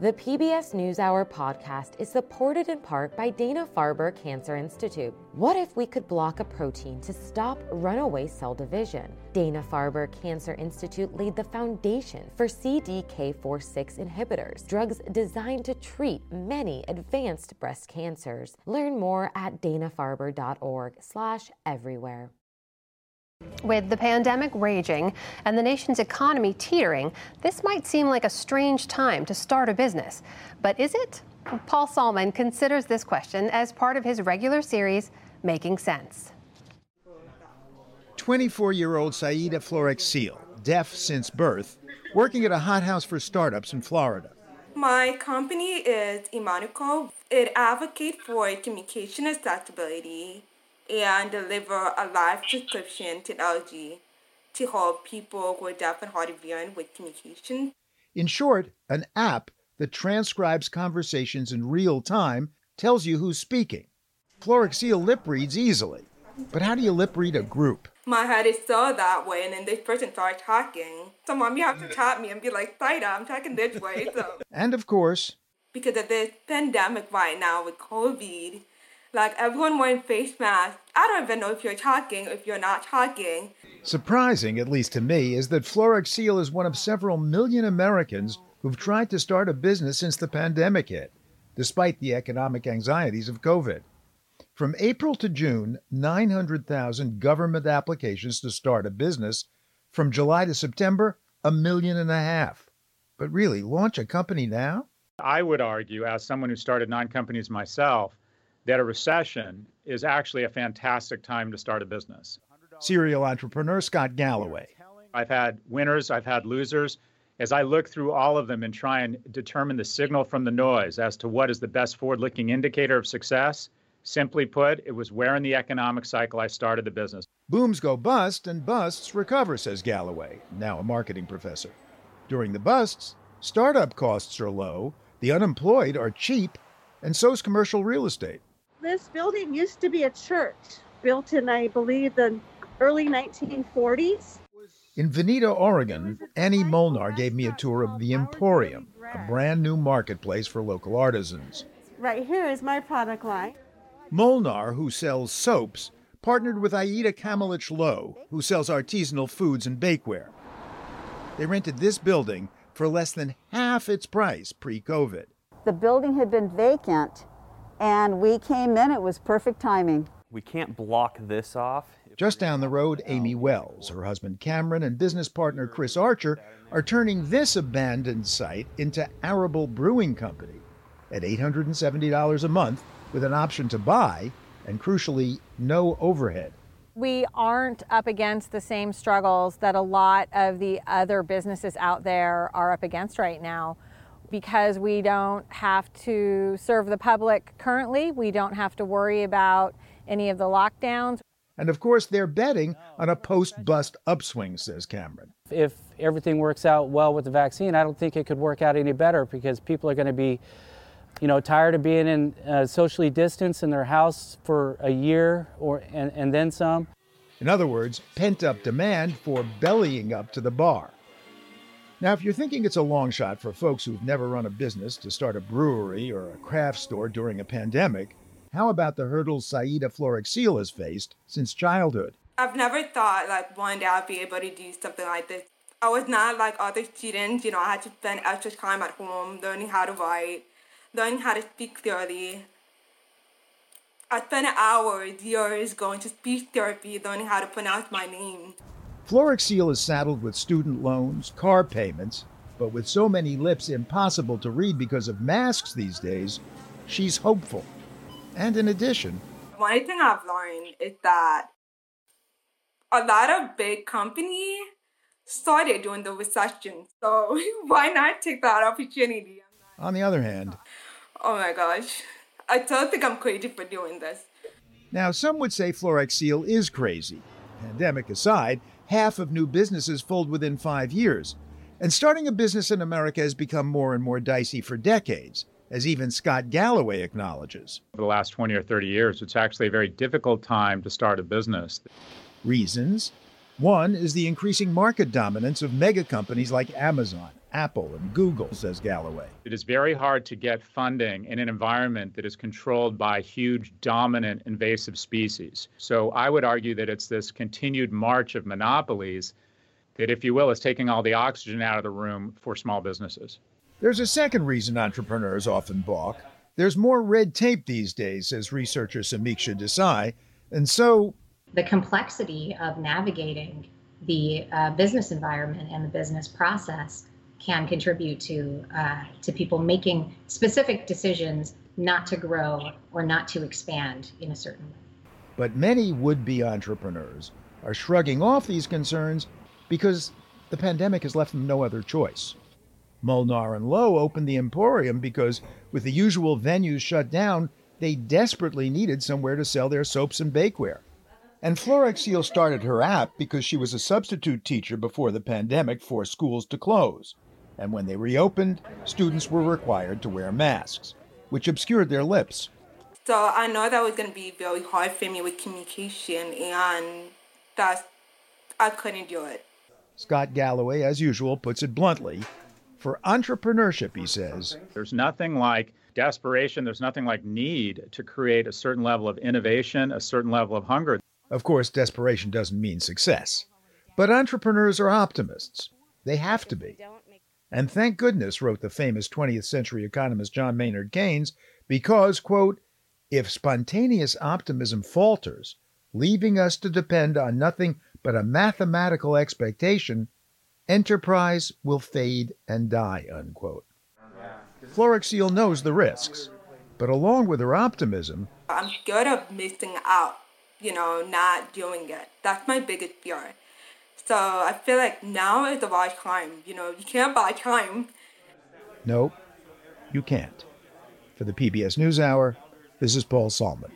The PBS NewsHour podcast is supported in part by Dana Farber Cancer Institute. What if we could block a protein to stop runaway cell division? Dana Farber Cancer Institute laid the foundation for CDK4/6 inhibitors, drugs designed to treat many advanced breast cancers. Learn more at danafarber.org/everywhere. With the pandemic raging and the nation's economy teetering, this might seem like a strange time to start a business. But is it? Paul Solman considers this question as part of his regular series, Making Sense. 24 year old Saida Florexiel, deaf since birth, working at a hothouse for startups in Florida. My company is Imanico. It advocates for communication accessibility and deliver a live transcription technology to help people who are deaf and hard of hearing with communication. In short, an app that transcribes conversations in real time tells you who's speaking. Florexiel lip reads easily. But how do you lip read a group? My head is so that way, and then this person starts talking. So, mom, you have to tap me and be like, Saida, I'm talking this way. So. And of course, because of this pandemic right now with COVID, like everyone wearing face masks. I don't even know if you're talking or if you're not talking. Surprising, at least to me, is that Florexiel is one of several million Americans who've tried to start a business since the pandemic hit, despite the economic anxieties of COVID. From April to June, 900,000 government applications to start a business. From July to September, a million and a half. But really, launch a company now? I would argue, as someone who started nine companies myself, that a recession is actually a fantastic time to start a business. Serial entrepreneur Scott Galloway. I've had winners, I've had losers. As I look through all of them and try and determine the signal from the noise as to what is the best forward looking indicator of success, simply put, it was where in the economic cycle I started the business. Booms go bust and busts recover, says Galloway, now a marketing professor. During the busts, startup costs are low, the unemployed are cheap, and so's commercial real estate. This building used to be a church built in, I believe, the early 1940s. In Veneta, Oregon, Annie Molnar gave me a tour of the Emporium, a brand new marketplace for local artisans. Right here is my product line. Molnar, who sells soaps, partnered with Aida Kamilich Lowe, who sells artisanal foods and bakeware. They rented this building for less than half its price pre COVID. The building had been vacant and we came in. It was perfect timing. We can't block this off. Just down the road, Amy Wells, her husband Cameron, and business partner Chris Archer are turning this abandoned site into Arable Brewing Company at $870 a month with an option to buy and, crucially, no overhead. We aren't up against the same struggles that a lot of the other businesses out there are up against right now because we don't have to serve the public currently. We don't have to worry about any of the lockdowns. And of course, they're betting on a post bust upswing, says Cameron. If everything works out well with the vaccine, I don't think it could work out any better because people are going to be, you know, tired of being in uh, socially distanced in their house for a year or and, and then some. In other words, pent up demand for bellying up to the bar. Now, if you're thinking it's a long shot for folks who've never run a business to start a brewery or a craft store during a pandemic, how about the hurdles Saida Florexiel has faced since childhood? I've never thought like one day I'd be able to do something like this. I was not like other students, you know, I had to spend extra time at home learning how to write, learning how to speak clearly. I spent hours, years going to speech therapy, learning how to pronounce my name. Florexiel is saddled with student loans, car payments, but with so many lips impossible to read because of masks these days, she's hopeful. And in addition, one thing I've learned is that a lot of big companies started during the recession. So why not take that opportunity? On the other hand, oh my gosh, I don't think I'm crazy for doing this. Now, some would say Florexiel is crazy. Pandemic aside, half of new businesses fold within five years. And starting a business in America has become more and more dicey for decades, as even Scott Galloway acknowledges. For the last 20 or 30 years, it's actually a very difficult time to start a business. Reasons one is the increasing market dominance of mega companies like Amazon. Apple and Google, says Galloway. It is very hard to get funding in an environment that is controlled by huge, dominant, invasive species. So I would argue that it's this continued march of monopolies that, if you will, is taking all the oxygen out of the room for small businesses. There's a second reason entrepreneurs often balk. There's more red tape these days, says researcher Sameeksha Desai, and so the complexity of navigating the uh, business environment and the business process can contribute to uh, to people making specific decisions not to grow or not to expand in a certain way. But many would-be entrepreneurs are shrugging off these concerns because the pandemic has left them no other choice. Molnar and Lowe opened the Emporium because, with the usual venues shut down, they desperately needed somewhere to sell their soaps and bakeware. And Florexiel started her app because she was a substitute teacher before the pandemic forced schools to close. And when they reopened, students were required to wear masks, which obscured their lips. So I know that was going to be very hard for me with communication, and that I couldn't do it. Scott Galloway, as usual, puts it bluntly. For entrepreneurship, he says, there's nothing like desperation, there's nothing like need to create a certain level of innovation, a certain level of hunger. Of course, desperation doesn't mean success. But entrepreneurs are optimists. They have to be. And thank goodness, wrote the famous 20th century economist John Maynard Keynes, because, quote, if spontaneous optimism falters, leaving us to depend on nothing but a mathematical expectation, enterprise will fade and die, unquote. Florexiel knows the risks, but along with her optimism, I'm scared of missing out you know, not doing it. That's my biggest fear. So I feel like now is the right time. You know, you can't buy time. No, you can't. For the PBS NewsHour, this is Paul Solman.